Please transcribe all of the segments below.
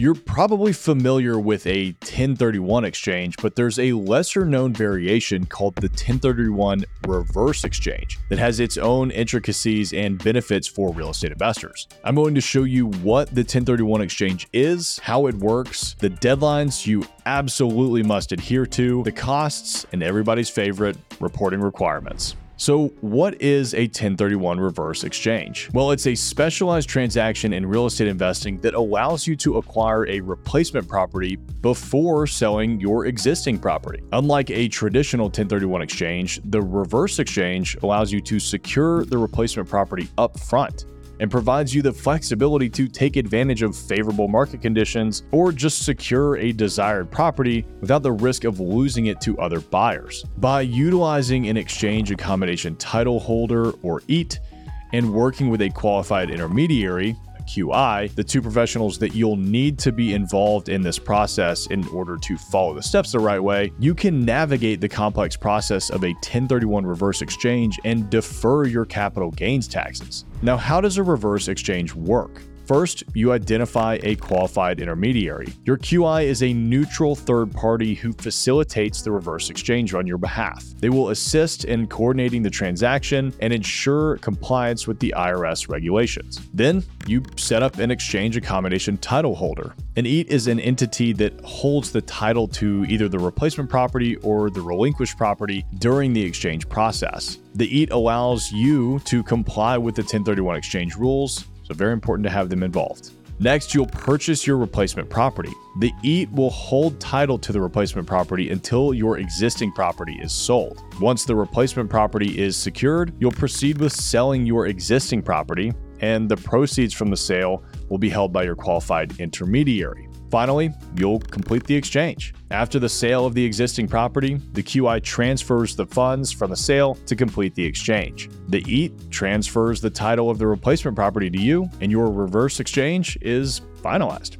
You're probably familiar with a 1031 exchange, but there's a lesser known variation called the 1031 reverse exchange that has its own intricacies and benefits for real estate investors. I'm going to show you what the 1031 exchange is, how it works, the deadlines you absolutely must adhere to, the costs, and everybody's favorite reporting requirements. So, what is a 1031 reverse exchange? Well, it's a specialized transaction in real estate investing that allows you to acquire a replacement property before selling your existing property. Unlike a traditional 1031 exchange, the reverse exchange allows you to secure the replacement property up front and provides you the flexibility to take advantage of favorable market conditions or just secure a desired property without the risk of losing it to other buyers. By utilizing an exchange accommodation title holder or EAT and working with a qualified intermediary, QI, the two professionals that you'll need to be involved in this process in order to follow the steps the right way, you can navigate the complex process of a 1031 reverse exchange and defer your capital gains taxes. Now, how does a reverse exchange work? First, you identify a qualified intermediary. Your QI is a neutral third party who facilitates the reverse exchange on your behalf. They will assist in coordinating the transaction and ensure compliance with the IRS regulations. Then, you set up an exchange accommodation title holder. An EAT is an entity that holds the title to either the replacement property or the relinquished property during the exchange process. The EAT allows you to comply with the 1031 exchange rules so very important to have them involved. Next, you'll purchase your replacement property. The EAT will hold title to the replacement property until your existing property is sold. Once the replacement property is secured, you'll proceed with selling your existing property, and the proceeds from the sale will be held by your qualified intermediary. Finally, you'll complete the exchange. After the sale of the existing property, the QI transfers the funds from the sale to complete the exchange. The EAT transfers the title of the replacement property to you, and your reverse exchange is finalized.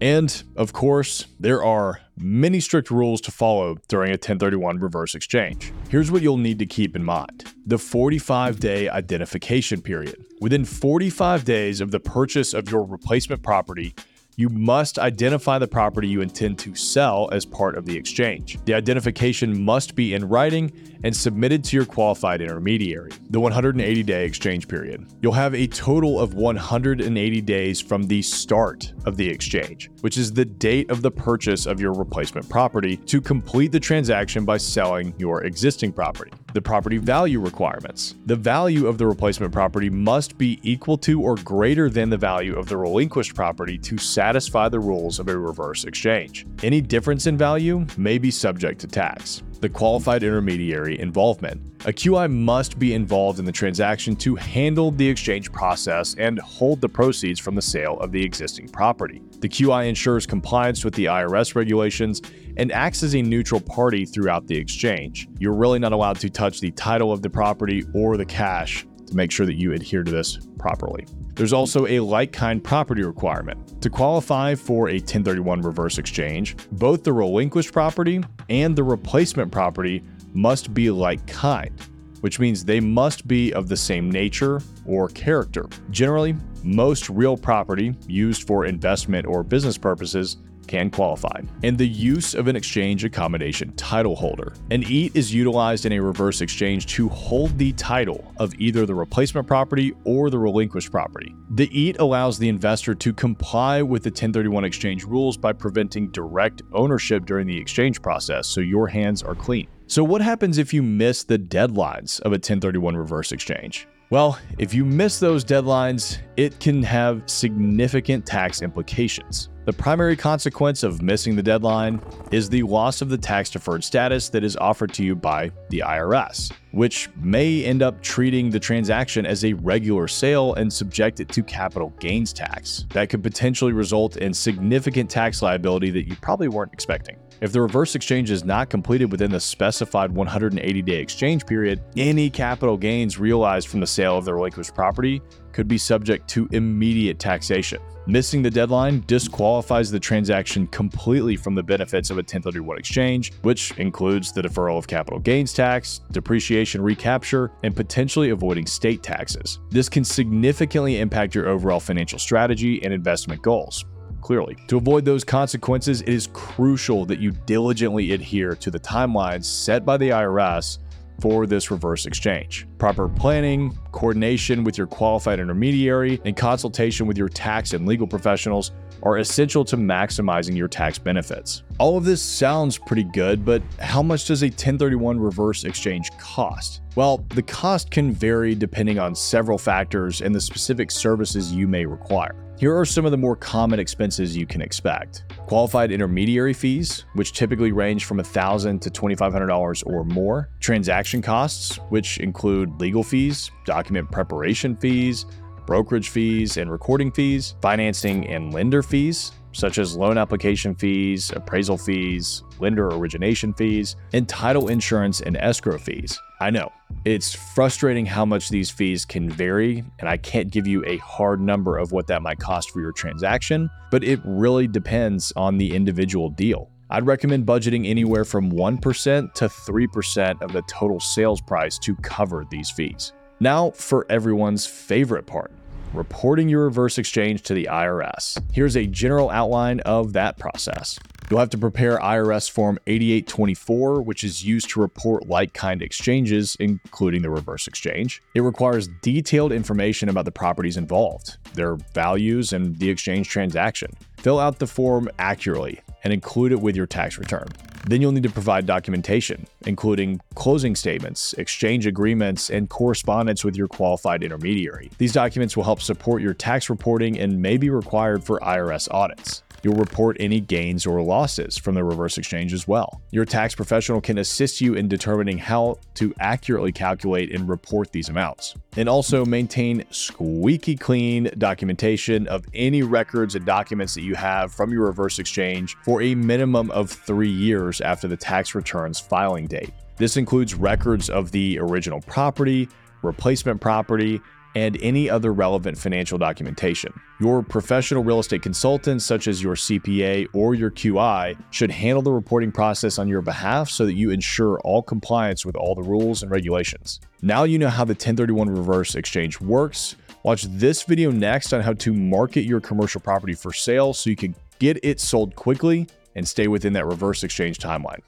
And of course, there are many strict rules to follow during a 1031 reverse exchange. Here's what you'll need to keep in mind the 45 day identification period. Within 45 days of the purchase of your replacement property, you must identify the property you intend to sell as part of the exchange. The identification must be in writing and submitted to your qualified intermediary. The 180 day exchange period. You'll have a total of 180 days from the start of the exchange, which is the date of the purchase of your replacement property, to complete the transaction by selling your existing property. The property value requirements. The value of the replacement property must be equal to or greater than the value of the relinquished property to satisfy the rules of a reverse exchange. Any difference in value may be subject to tax the qualified intermediary involvement. A QI must be involved in the transaction to handle the exchange process and hold the proceeds from the sale of the existing property. The QI ensures compliance with the IRS regulations and acts as a neutral party throughout the exchange. You're really not allowed to touch the title of the property or the cash to make sure that you adhere to this properly. There's also a like kind property requirement. To qualify for a 1031 reverse exchange, both the relinquished property and the replacement property must be like kind, which means they must be of the same nature or character. Generally, most real property used for investment or business purposes can qualify. And the use of an exchange accommodation title holder. An EAT is utilized in a reverse exchange to hold the title of either the replacement property or the relinquished property. The EAT allows the investor to comply with the 1031 exchange rules by preventing direct ownership during the exchange process, so your hands are clean. So, what happens if you miss the deadlines of a 1031 reverse exchange? Well, if you miss those deadlines, it can have significant tax implications. The primary consequence of missing the deadline is the loss of the tax deferred status that is offered to you by the IRS, which may end up treating the transaction as a regular sale and subject it to capital gains tax. That could potentially result in significant tax liability that you probably weren't expecting. If the reverse exchange is not completed within the specified 180 day exchange period, any capital gains realized from the sale of the relinquished property could be subject to immediate taxation. Missing the deadline disqualifies the transaction completely from the benefits of a 1031 exchange, which includes the deferral of capital gains tax, depreciation recapture, and potentially avoiding state taxes. This can significantly impact your overall financial strategy and investment goals clearly. To avoid those consequences, it is crucial that you diligently adhere to the timelines set by the IRS for this reverse exchange. Proper planning, coordination with your qualified intermediary, and consultation with your tax and legal professionals are essential to maximizing your tax benefits. All of this sounds pretty good, but how much does a 1031 reverse exchange cost? Well, the cost can vary depending on several factors and the specific services you may require. Here are some of the more common expenses you can expect. Qualified intermediary fees, which typically range from $1,000 to $2,500 or more. Transaction costs, which include legal fees, document preparation fees, brokerage fees and recording fees, financing and lender fees, such as loan application fees, appraisal fees, lender origination fees, and title insurance and escrow fees. I know, it's frustrating how much these fees can vary, and I can't give you a hard number of what that might cost for your transaction, but it really depends on the individual deal. I'd recommend budgeting anywhere from 1% to 3% of the total sales price to cover these fees. Now, for everyone's favorite part reporting your reverse exchange to the IRS. Here's a general outline of that process. You'll have to prepare IRS Form 8824, which is used to report like kind exchanges, including the reverse exchange. It requires detailed information about the properties involved, their values, and the exchange transaction. Fill out the form accurately and include it with your tax return. Then you'll need to provide documentation, including closing statements, exchange agreements, and correspondence with your qualified intermediary. These documents will help support your tax reporting and may be required for IRS audits. You'll report any gains or losses from the reverse exchange as well. Your tax professional can assist you in determining how to accurately calculate and report these amounts. And also maintain squeaky clean documentation of any records and documents that you have from your reverse exchange for a minimum of three years after the tax returns filing date. This includes records of the original property, replacement property, and any other relevant financial documentation. Your professional real estate consultant, such as your CPA or your QI, should handle the reporting process on your behalf so that you ensure all compliance with all the rules and regulations. Now you know how the 1031 reverse exchange works. Watch this video next on how to market your commercial property for sale so you can get it sold quickly and stay within that reverse exchange timeline.